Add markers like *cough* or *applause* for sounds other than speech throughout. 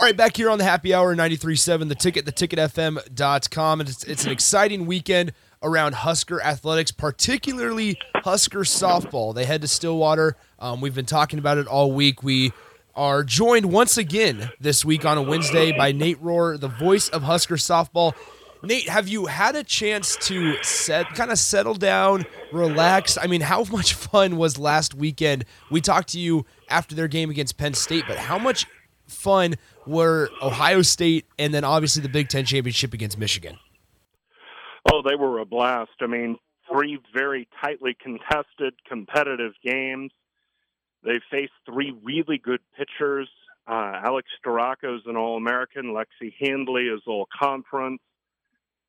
All right, back here on the happy hour 93.7, the ticket, theticketfm.com. It's, it's an exciting weekend around Husker athletics, particularly Husker softball. They head to Stillwater. Um, we've been talking about it all week. We are joined once again this week on a Wednesday by Nate Rohr, the voice of Husker softball. Nate, have you had a chance to set kind of settle down, relax? I mean, how much fun was last weekend? We talked to you after their game against Penn State, but how much fun were Ohio State and then obviously the Big Ten championship against Michigan? Oh, they were a blast. I mean, three very tightly contested, competitive games. They faced three really good pitchers. Uh, Alex Storako is an All American. Lexi Handley is All Conference.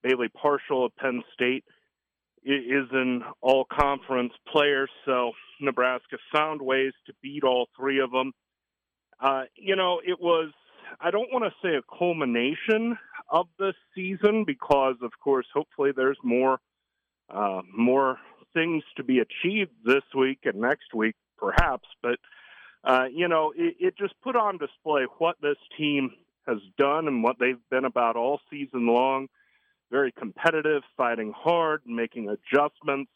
Bailey Parshall of Penn State is an All Conference player. So Nebraska found ways to beat all three of them. Uh, you know, it was, I don't want to say a culmination of the season because, of course, hopefully there's more, uh, more things to be achieved this week and next week, perhaps. But, uh, you know, it, it just put on display what this team has done and what they've been about all season long. Very competitive, fighting hard, making adjustments,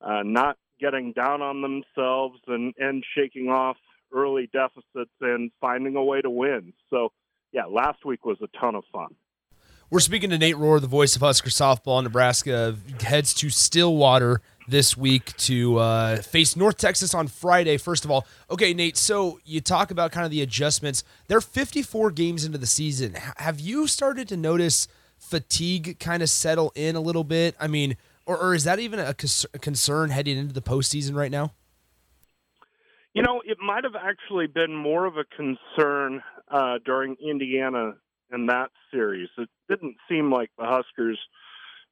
uh, not getting down on themselves and, and shaking off early deficits and finding a way to win. So, yeah, last week was a ton of fun. We're speaking to Nate Rohr, the voice of Husker softball. Nebraska heads to Stillwater this week to uh, face North Texas on Friday. First of all, okay, Nate. So you talk about kind of the adjustments. They're 54 games into the season. Have you started to notice fatigue kind of settle in a little bit? I mean, or, or is that even a concern heading into the postseason right now? You know, it might have actually been more of a concern uh, during Indiana in that series. It didn't seem like the Huskers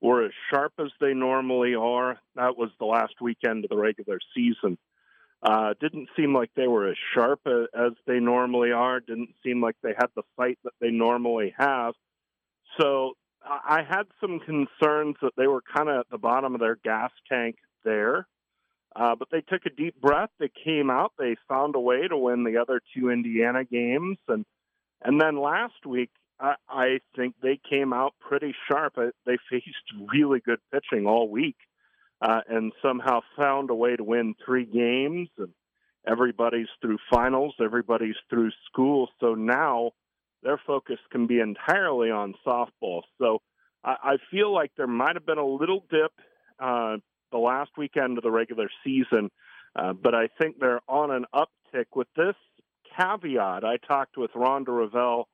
were as sharp as they normally are. That was the last weekend of the regular season. Uh, didn't seem like they were as sharp as they normally are. Didn't seem like they had the fight that they normally have. So I had some concerns that they were kind of at the bottom of their gas tank there. Uh, but they took a deep breath. They came out. They found a way to win the other two Indiana games, and and then last week, I, I think they came out pretty sharp. They *laughs* faced really good pitching all week, uh, and somehow found a way to win three games. And everybody's through finals. Everybody's through school. So now their focus can be entirely on softball. So I, I feel like there might have been a little dip. Uh, the last weekend of the regular season. Uh, but I think they're on an uptick with this caveat. I talked with Rhonda Revelle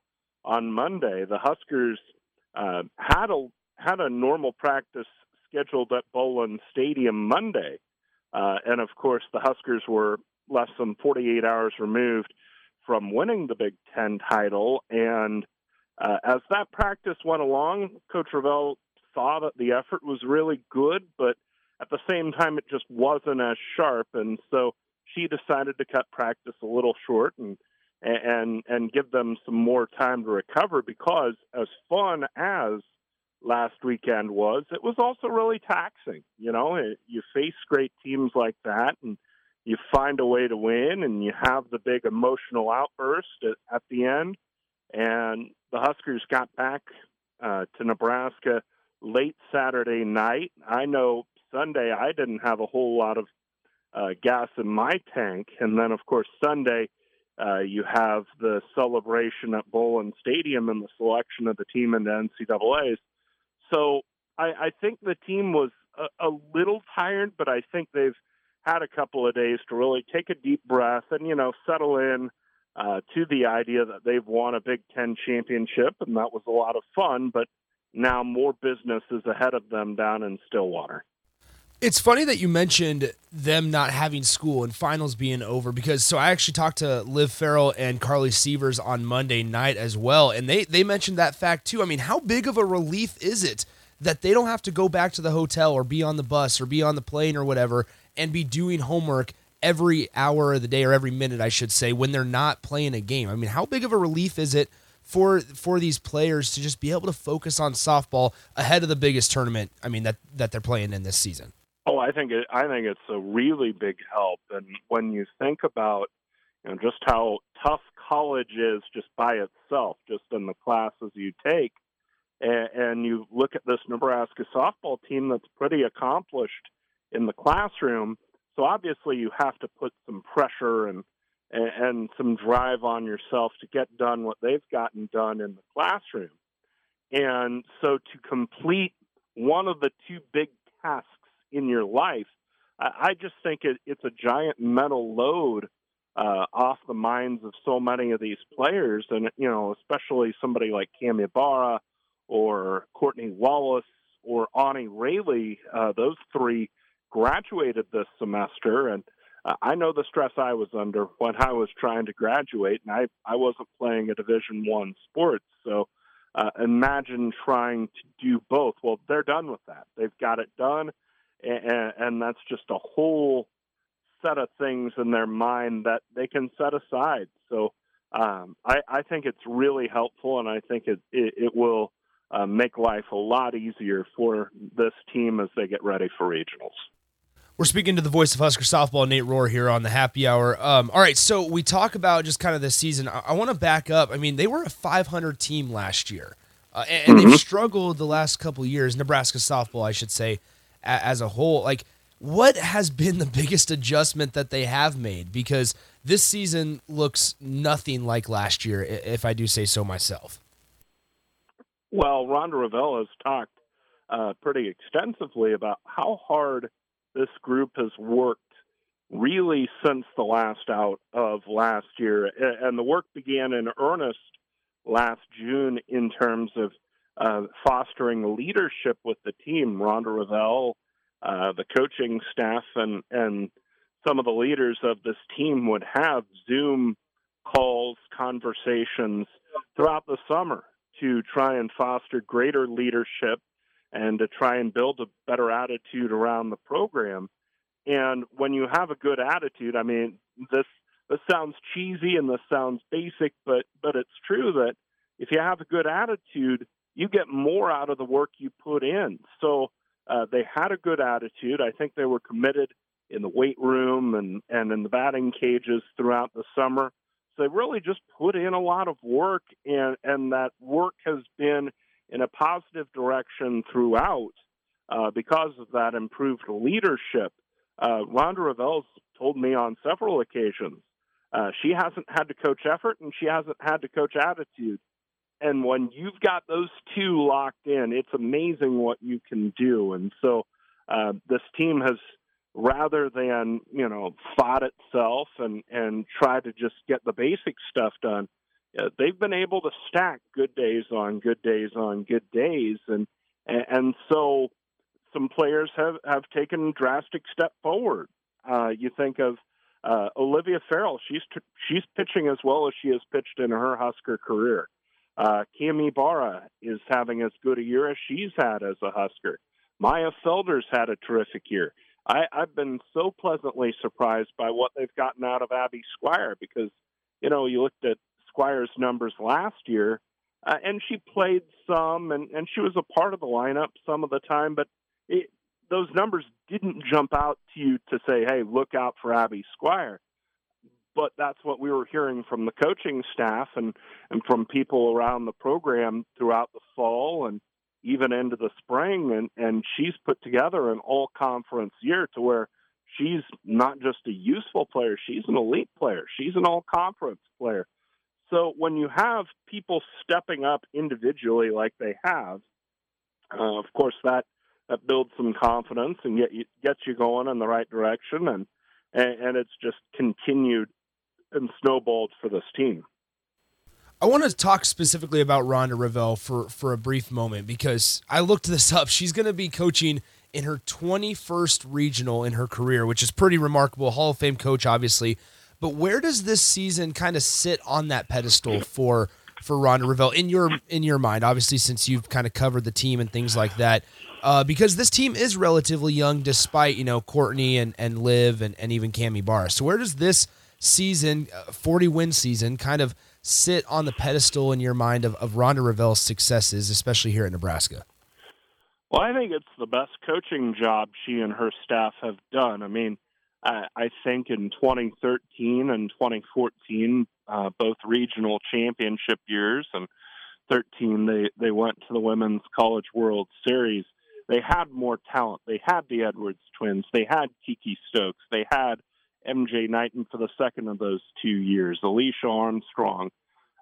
on Monday. The Huskers uh, had a had a normal practice scheduled at Bowlin Stadium Monday, uh, and of course the Huskers were less than 48 hours removed from winning the Big Ten title. And uh, as that practice went along, Coach Revelle saw that the effort was really good, but at the same time, it just wasn't as sharp, and so she decided to cut practice a little short and and and give them some more time to recover because as fun as last weekend was, it was also really taxing. You know, you face great teams like that, and you find a way to win, and you have the big emotional outburst at, at the end. And the Huskers got back uh, to Nebraska late Saturday night. I know Sunday, I didn't have a whole lot of uh, gas in my tank. And then, of course, Sunday, uh, you have the celebration at Bowlin Stadium and the selection of the team into NCAA's. So I, I think the team was a, a little tired, but I think they've had a couple of days to really take a deep breath and, you know, settle in uh, to the idea that they've won a Big Ten championship, and that was a lot of fun, but now more business is ahead of them down in Stillwater. It's funny that you mentioned them not having school and finals being over because so I actually talked to Liv Farrell and Carly Sievers on Monday night as well, and they they mentioned that fact too. I mean, how big of a relief is it that they don't have to go back to the hotel or be on the bus or be on the plane or whatever and be doing homework every hour of the day or every minute, I should say, when they're not playing a game? I mean, how big of a relief is it for for these players to just be able to focus on softball ahead of the biggest tournament? I mean that that they're playing in this season. Oh, I think it, I think it's a really big help, and when you think about you know just how tough college is just by itself, just in the classes you take. And, and you look at this Nebraska softball team that's pretty accomplished in the classroom. So obviously, you have to put some pressure and and, some drive on yourself to get done what they've gotten done in the classroom. And so to complete one of the two big tasks in your life, I, just think it, it's a giant mental load uh, off the minds of so many of these players, and you know, especially somebody like Cam Ybarra or Courtney Wallace or Ani Rayleigh. Uh, those three graduated this semester, and uh, I know the stress I was under when I was trying to graduate, and I I wasn't playing a Division One sport, so. Uh, imagine trying to do both. Well, they're done with that. They've got it done, and, and that's just a whole set of things in their mind that they can set aside. So um, I, I, think it's really helpful, and I think it, it, it will uh, make life a lot easier for this team as they get ready for regionals. We're speaking to the voice of Husker softball, Nate Rohr, here on the Happy Hour. Um, all right, so we talk about just kind of this season. I, I want to back up. I mean, they were a 500 team last year, uh, and, and mm-hmm. they've struggled the last couple years. Nebraska softball, I should say, as a whole. Like, what has been the biggest adjustment that they have made? Because this season looks nothing like last year, if I do say so myself. Well, Rhonda Revelle has talked uh, pretty extensively about how hard this group has worked really since the last out of last year. And the work began in earnest last June in terms of uh, fostering leadership with the team. Rhonda Revelle, uh, the coaching staff, and, and some of the leaders of this team would have Zoom calls, conversations throughout the summer to try and foster greater leadership and to try and build a better attitude around the program. And when you have a good attitude, I mean, this this sounds cheesy and this sounds basic, but but it's true that if you have a good attitude, you get more out of the work you put in. So uh, they had a good attitude. I think they were committed in the weight room and and in the batting cages throughout the summer. So they really just put in a lot of work, and and that work has been in a positive direction throughout uh, because of that improved leadership. Uh, Rhonda Revelle's told me on several occasions uh, she hasn't had to coach effort and she hasn't had to coach attitude. And when you've got those two locked in, it's amazing what you can do. And so uh, this team has, rather than you know, fought itself and and try to just get the basic stuff done, uh, they've been able to stack good days on good days on good days, and and so some players have have taken drastic step forward. Uh, you think of uh, Olivia Farrell; she's t- she's pitching as well as she has pitched in her Husker career. Uh, Cami is having as good a year as she's had as a Husker. Mya Felder's had a terrific year. I, I've been so pleasantly surprised by what they've gotten out of Abby Squire because, you know, you looked at Squire's numbers last year, uh, and she played some, and, and she was a part of the lineup some of the time, but it, those numbers didn't jump out to you to say, hey, look out for Abby Squire. But that's what we were hearing from the coaching staff and, and from people around the program throughout the fall and even into the spring. And, and she's put together an all conference year to where she's not just a useful player, she's an elite player, she's an all conference player. So when you have people stepping up individually like they have, uh, of course that that builds some confidence and get you, gets you going in the right direction, and, and and it's just continued and snowballed for this team. I want to talk specifically about Rhonda Revelle for for a brief moment because I looked this up. She's going to be coaching in her 21st regional in her career, which is pretty remarkable. Hall of Fame coach, obviously. But where does this season kind of sit on that pedestal for for Rhonda Revelle in your in your mind? Obviously, since you've kind of covered the team and things like that, uh, because this team is relatively young, despite you know Courtney and and Liv and, and even Cami Barr. So where does this season, uh, 40 win season, kind of sit on the pedestal in your mind of, of Rhonda Revelle's successes, especially here at Nebraska? Well, I think it's the best coaching job she and her staff have done. I mean, Uh, I think in 2013 and 2014, uh, both regional championship years, and 13 they they went to the Women's College World Series. They had more talent. They had the Edwards twins. They had Kiki Stokes. They had MJ Knighton for the second of those two years. Alicia Armstrong,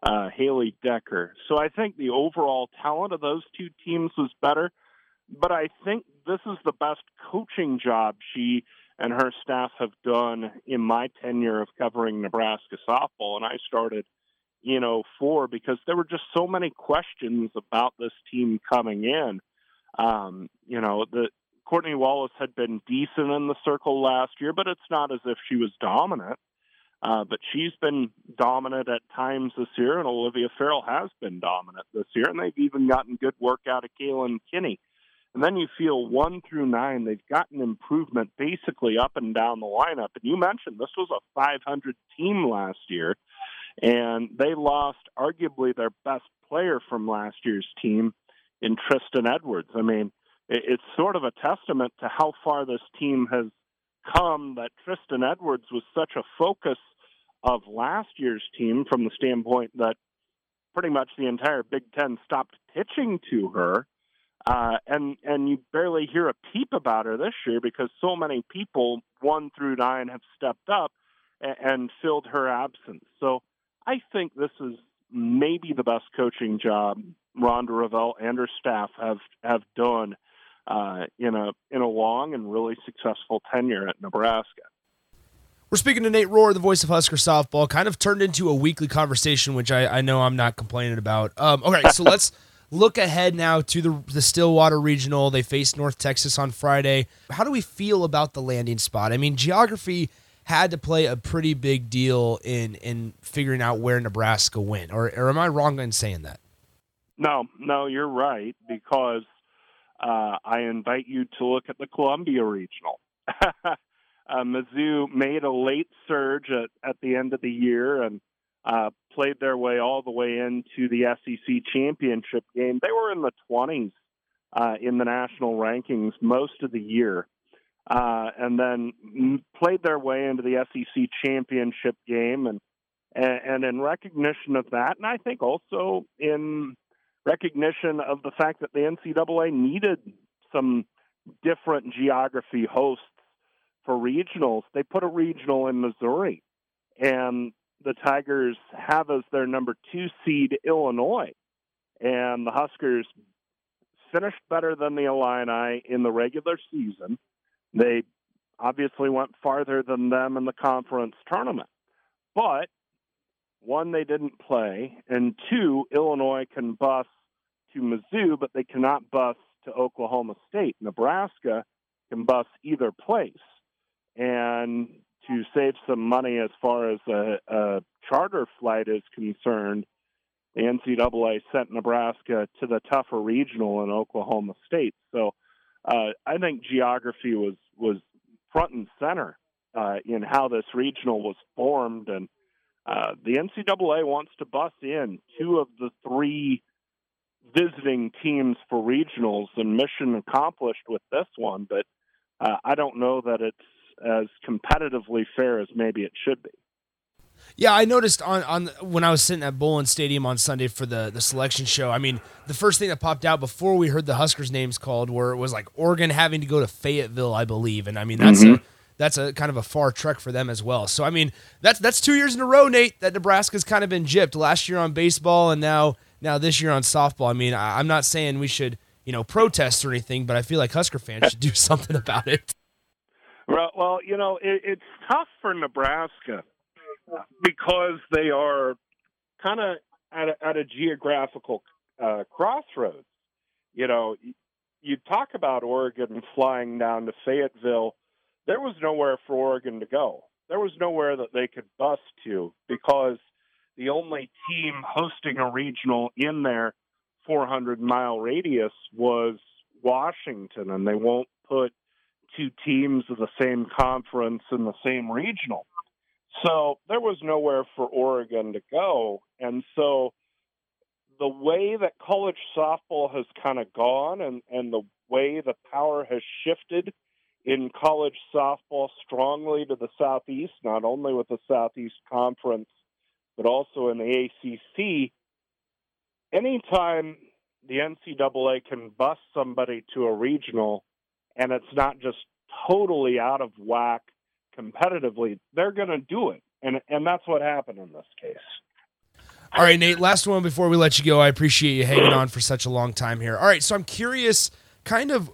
uh, Haley Decker. So I think the overall talent of those two teams was better. But I think this is the best coaching job she and her staff have done in my tenure of covering Nebraska softball. And I started you know, for because there were just so many questions about this team coming in. Um, you know, the Courtney Wallace had been decent in the circle last year, but it's not as if she was dominant. Uh, but she's been dominant at times this year, and Olivia Farrell has been dominant this year, and they've even gotten good work out of Kaylin Kinney. And then you feel one through nine, they've gotten improvement basically up and down the lineup. And you mentioned this was a 500 team last year and they lost arguably their best player from last year's team in Tristan Edwards. I mean, it's sort of a testament to how far this team has come that Tristan Edwards was such a focus of last year's team from the standpoint that pretty much the entire Big Ten stopped pitching to her. Uh, and and you barely hear a peep about her this year because so many people one through nine have stepped up and, and filled her absence. So I think this is maybe the best coaching job Rhonda Revelle and her staff have have done uh, in a in a long and really successful tenure at Nebraska. We're speaking to Nate Rohr, the voice of Husker softball. Kind of turned into a weekly conversation, which I, I know I'm not complaining about. Um, okay, so *laughs* let's look ahead now to the the Stillwater Regional. They face North Texas on Friday. How do we feel about the landing spot? I mean, geography had to play a pretty big deal in in figuring out where Nebraska went. Or, or am I wrong in saying that? No, no, you're right because uh, I invite you to look at the Columbia Regional. *laughs* uh, Mizzou made a late surge at, at the end of the year and uh, played their way all the way into the SEC championship game. They were in the 20s uh, in the national rankings most of the year uh, and then played their way into the SEC championship game, and, and in recognition of that, and I think also in recognition of the fact that the NCAA needed some different geography hosts for regionals, they put a regional in Missouri, and the Tigers have as their number two seed Illinois, and the Huskers finished better than the Illini in the regular season. They obviously went farther than them in the conference tournament. But one, they didn't play, and two, Illinois can bus to Mizzou, but they cannot bus to Oklahoma State. Nebraska can bus either place. And to save some money as far as a, a charter flight is concerned, the NCAA sent Nebraska to the tougher regional in Oklahoma State. So uh, I think geography was was front and center uh, in how this regional was formed, and uh, the NCAA wants to bus in two of the three visiting teams for regionals, and mission accomplished with this one. But uh, I don't know that it's as competitively fair as maybe it should be. Yeah, I noticed on, on when I was sitting at Bowlin Stadium on Sunday for the, the selection show. I mean, the first thing that popped out before we heard the Huskers names called were it was like Oregon having to go to Fayetteville, I believe, and I mean that's mm-hmm. a that's a kind of a far trek for them as well. So I mean that's that's two years in a row, Nate, that Nebraska's kind of been gypped. Last year on baseball, and now now this year on softball. I mean, I, I'm not saying we should you know protest or anything, but I feel like Husker fans should do *laughs* something about it. Well, well, you know, it, it's tough for Nebraska because they are kind of at a, at a geographical uh, crossroads. You know, you talk about Oregon flying down to Fayetteville. There was nowhere for Oregon to go. There was nowhere that they could bus to because the only team hosting a regional in their 400 mile radius was Washington, and they won't put two teams of the same conference in the same regional. So there was nowhere for Oregon to go. And so the way that college softball has kind of gone and, and the way the power has shifted in college softball strongly to the Southeast, not only with the Southeast Conference, but also in the ACC. Anytime the NCAA can bust somebody to a regional and it's not just totally out of whack competitively, they're going to do it. And, and that's what happened in this case. All right, Nate, last one before we let you go. I appreciate you hanging on for such a long time here. All right, so I'm curious, kind of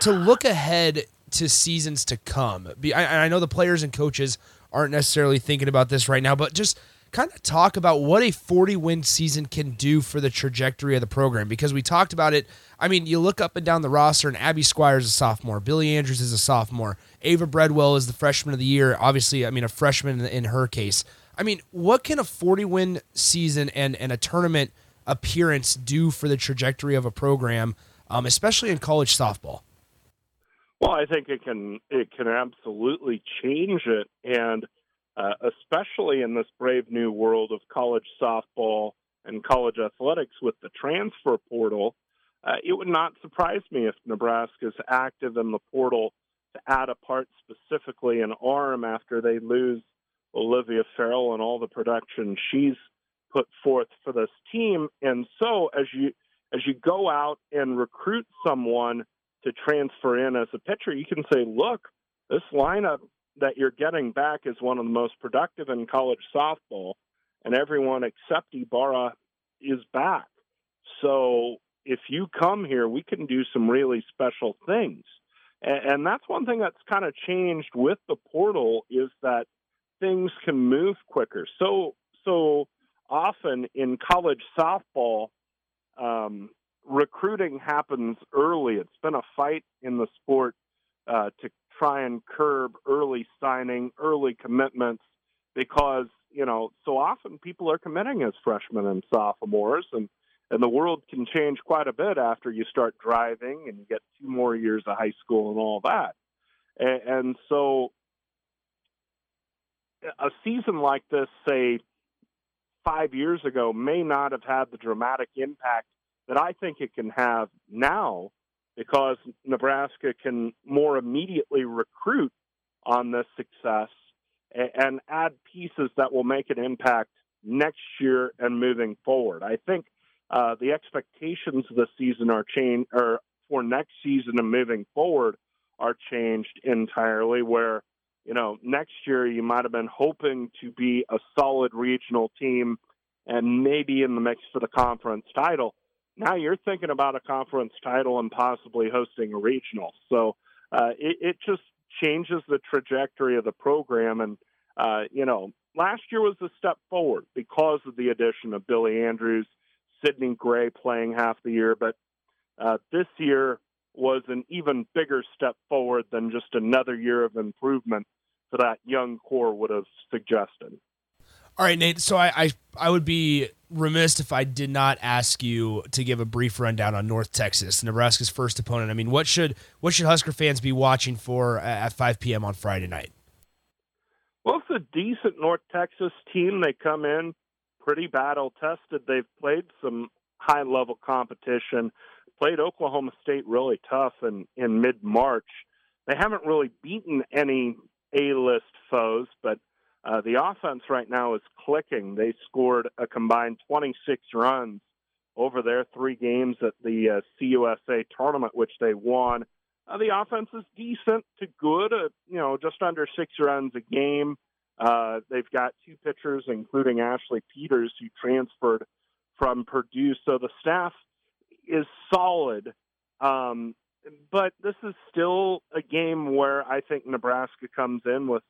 to look ahead to seasons to come. I, I know the players and coaches aren't necessarily thinking about this right now, but just kind of talk about what a 40 win season can do for the trajectory of the program because we talked about it. I mean, you look up and down the roster, and Abby Squires is a sophomore, Billie Andrews is a sophomore, Ava Bredwell is the freshman of the year. Obviously, I mean, a freshman in her case. I mean, what can a 40 win season and, and a tournament appearance do for the trajectory of a program, um, especially in college softball? Well, I think it can it can absolutely change it, and uh, especially in this brave new world of college softball and college athletics with the transfer portal, uh, it would not surprise me if Nebraska is active in the portal to add a part specifically an arm after they lose Olivia Farrell and all the production she's put forth for this team. And so as you as you go out and recruit someone to transfer in as a pitcher, you can say, look, this lineup that you're getting back is one of the most productive in college softball, and everyone except Ybarra is back. So if you come here, we can do some really special things. And, and that's one thing that's kind of changed with the portal is that things can move quicker. So so often in college softball, um, recruiting happens early. It's been a fight in the sport uh, to try and curb early signing, early commitments, because you know so often people are committing as freshmen and sophomores, and and the world can change quite a bit after you start driving and you get two more years of high school and all that, and, and so a season like this, say five years ago, may not have had the dramatic impact that I think it can have now because Nebraska can more immediately recruit on this success and add pieces that will make an impact next year and moving forward. I think uh, the expectations of the season are changed, or for next season and moving forward are changed entirely. Where you know next year you might have been hoping to be a solid regional team and maybe in the mix for the conference title now you're thinking about a conference title and possibly hosting a regional. So uh, it, it, just changes the trajectory of the program. And, uh, you know, last year was a step forward because of the addition of Billie Andrews, Sydney Gray playing half the year. But uh, this year was an even bigger step forward than just another year of improvement for that young core would have suggested. All right, Nate. So I, I, I would be remiss if I did not ask you to give a brief rundown on North Texas, Nebraska's first opponent. I mean, what should what should Husker fans be watching for at 5 p.m. on Friday night? Well, it's a decent North Texas team. They come in pretty battle tested. They've played some high level competition. Played Oklahoma State really tough in in mid March. They haven't really beaten any A list foes, but uh, the offense right now is clicking. They scored a combined 26 runs over their three games at the uh, CUSA tournament, which they won. Uh, the offense is decent to good, uh, you know, just under six runs a game. Uh, they've got two pitchers, including Ashley Peters, who transferred from Purdue. So the staff is solid. Um, but this is still a game where I think Nebraska comes in with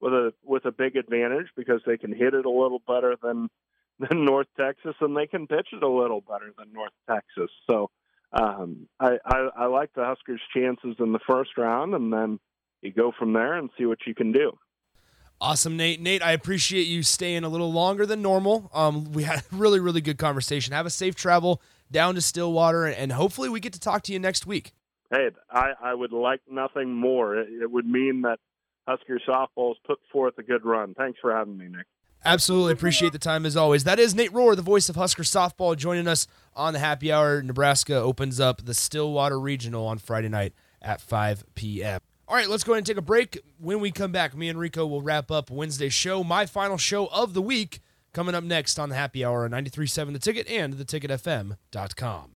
with a with a big advantage because they can hit it a little better than *laughs* than North Texas and they can pitch it a little better than North Texas. So um, I, I, I like the Huskers' chances in the first round, and then you go from there and see what you can do. Awesome, Nate. Nate, I appreciate you staying a little longer than normal. Um, we had a really, really good conversation. Have a safe travel down to Stillwater, and hopefully we get to talk to you next week. Hey, I, I would like nothing more. It, it would mean that Husker softball's put forth a good run. Thanks for having me, Nick. Absolutely appreciate the time as always. That is Nate Rohr, the voice of Husker softball, joining us on the happy hour. Nebraska opens up the Stillwater Regional on Friday night at 5 p.m. All right, let's go ahead and take a break. When we come back, me and Rico will wrap up Wednesday's show, my final show of the week, coming up next on the Happy Hour on 93.7 The Ticket and theticketfm.com.